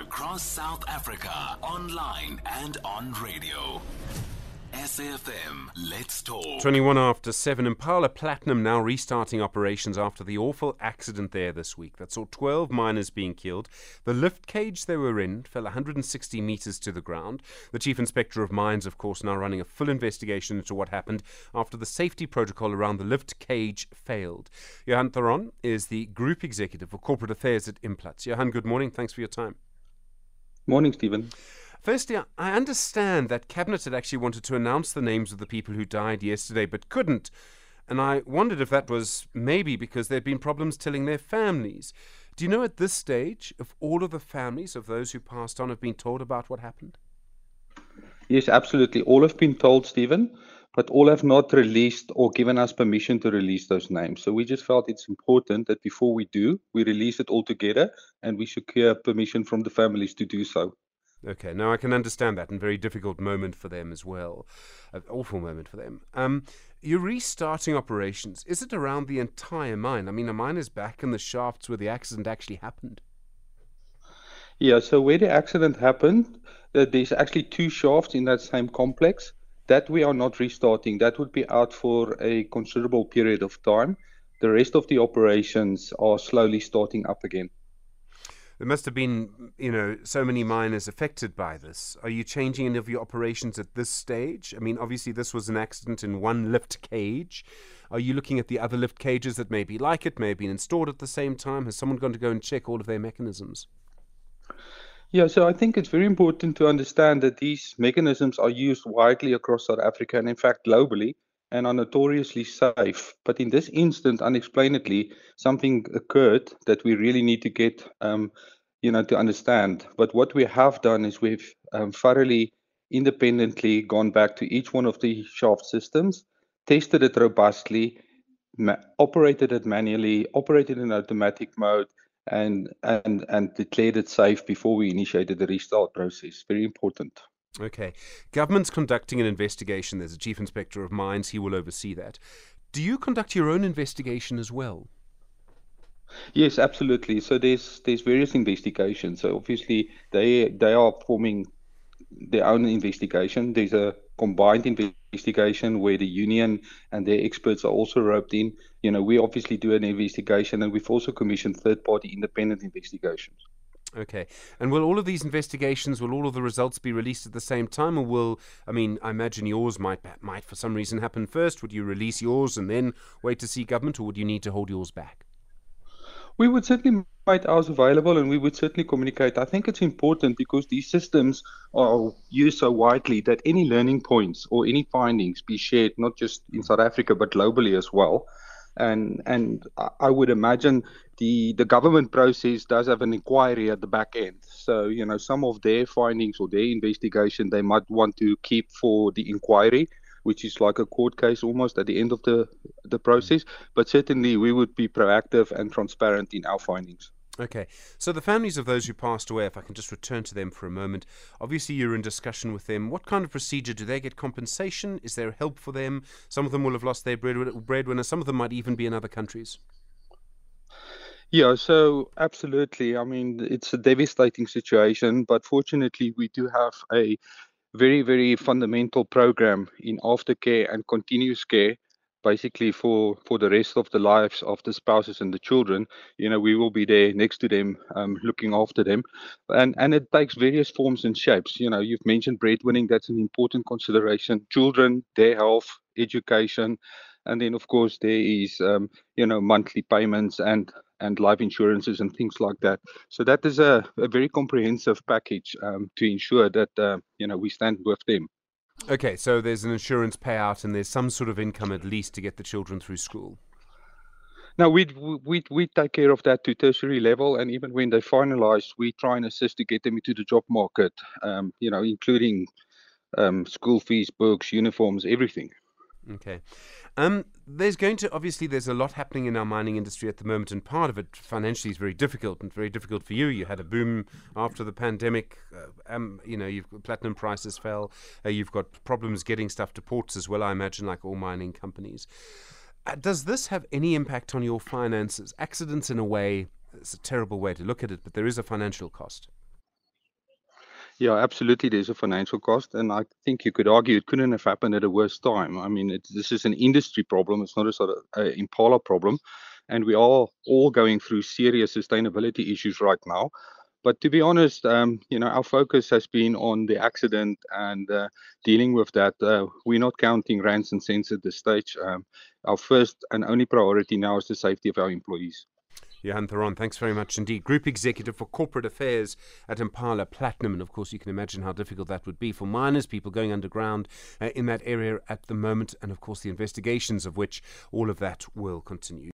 across South Africa, online and on radio. SAFM, let's talk. 21 after 7. Impala Platinum now restarting operations after the awful accident there this week that saw 12 miners being killed. The lift cage they were in fell 160 metres to the ground. The Chief Inspector of Mines, of course, now running a full investigation into what happened after the safety protocol around the lift cage failed. Johan Theron is the Group Executive for Corporate Affairs at Implats. Johan, good morning. Thanks for your time. Morning, Stephen. Firstly, I understand that Cabinet had actually wanted to announce the names of the people who died yesterday, but couldn't. And I wondered if that was maybe because there'd been problems telling their families. Do you know at this stage if all of the families of those who passed on have been told about what happened? Yes, absolutely. All have been told, Stephen, but all have not released or given us permission to release those names. So we just felt it's important that before we do, we release it all together and we secure permission from the families to do so. Okay, now I can understand that, and very difficult moment for them as well, an awful moment for them. Um, you're restarting operations. Is it around the entire mine? I mean, the mine is back in the shafts where the accident actually happened. Yeah, so where the accident happened, uh, there's actually two shafts in that same complex. That we are not restarting. That would be out for a considerable period of time. The rest of the operations are slowly starting up again. There must have been, you know, so many miners affected by this. Are you changing any of your operations at this stage? I mean, obviously, this was an accident in one lift cage. Are you looking at the other lift cages that may be like it, may have been installed at the same time? Has someone gone to go and check all of their mechanisms? Yeah, so I think it's very important to understand that these mechanisms are used widely across South Africa and, in fact, globally and are notoriously safe. But in this instant, unexplainedly, something occurred that we really need to get, um, you know, to understand. But what we have done is we've um, thoroughly, independently gone back to each one of the shaft systems, tested it robustly, ma- operated it manually, operated in automatic mode, and and and declared it safe before we initiated the restart process. Very important. Okay. Government's conducting an investigation. There's a chief inspector of mines. He will oversee that. Do you conduct your own investigation as well? Yes, absolutely. So there's there's various investigations. So obviously they they are forming their own investigation. There's a combined investigation where the union and their experts are also roped in. You know, we obviously do an investigation and we've also commissioned third party independent investigations. Okay. And will all of these investigations, will all of the results be released at the same time, or will, I mean, I imagine yours might, might for some reason happen first. Would you release yours and then wait to see government, or would you need to hold yours back? We would certainly make ours available and we would certainly communicate. I think it's important because these systems are used so widely that any learning points or any findings be shared not just in South Africa but globally as well and and I would imagine the the government process does have an inquiry at the back end. So you know some of their findings or their investigation they might want to keep for the inquiry, which is like a court case almost at the end of the the process. But certainly we would be proactive and transparent in our findings. Okay. So the families of those who passed away, if I can just return to them for a moment, obviously you're in discussion with them. What kind of procedure do they get compensation? Is there help for them? Some of them will have lost their breadwinner. Some of them might even be in other countries. Yeah, so absolutely. I mean, it's a devastating situation, but fortunately, we do have a very, very fundamental program in aftercare and continuous care basically for for the rest of the lives of the spouses and the children. You know we will be there next to them um, looking after them. And and it takes various forms and shapes. You know you've mentioned breadwinning that's an important consideration. Children their health education and then of course there is um, you know monthly payments and and life insurances and things like that so that is a, a very comprehensive package um, to ensure that uh, you know we stand with them Okay, so there's an insurance payout and there's some sort of income at least to get the children through school. Now we we we take care of that to tertiary level, and even when they finalise, we try and assist to get them into the job market. Um, you know, including um, school fees, books, uniforms, everything. Okay. Um, there's going to obviously there's a lot happening in our mining industry at the moment, and part of it financially is very difficult and very difficult for you. You had a boom after the pandemic. Uh, um, you know, you've platinum prices fell. Uh, you've got problems getting stuff to ports as well. I imagine, like all mining companies. Uh, does this have any impact on your finances? Accidents, in a way, it's a terrible way to look at it, but there is a financial cost. Yeah, absolutely. There's a financial cost, and I think you could argue it couldn't have happened at a worse time. I mean, it, this is an industry problem. It's not a sort of uh, Impala problem, and we are all going through serious sustainability issues right now. But to be honest, um, you know, our focus has been on the accident and uh, dealing with that. Uh, we're not counting rands and cents at this stage. Um, our first and only priority now is the safety of our employees. Johan Theron, thanks very much indeed. Group Executive for Corporate Affairs at Impala Platinum. And of course, you can imagine how difficult that would be for miners, people going underground uh, in that area at the moment. And of course, the investigations of which all of that will continue.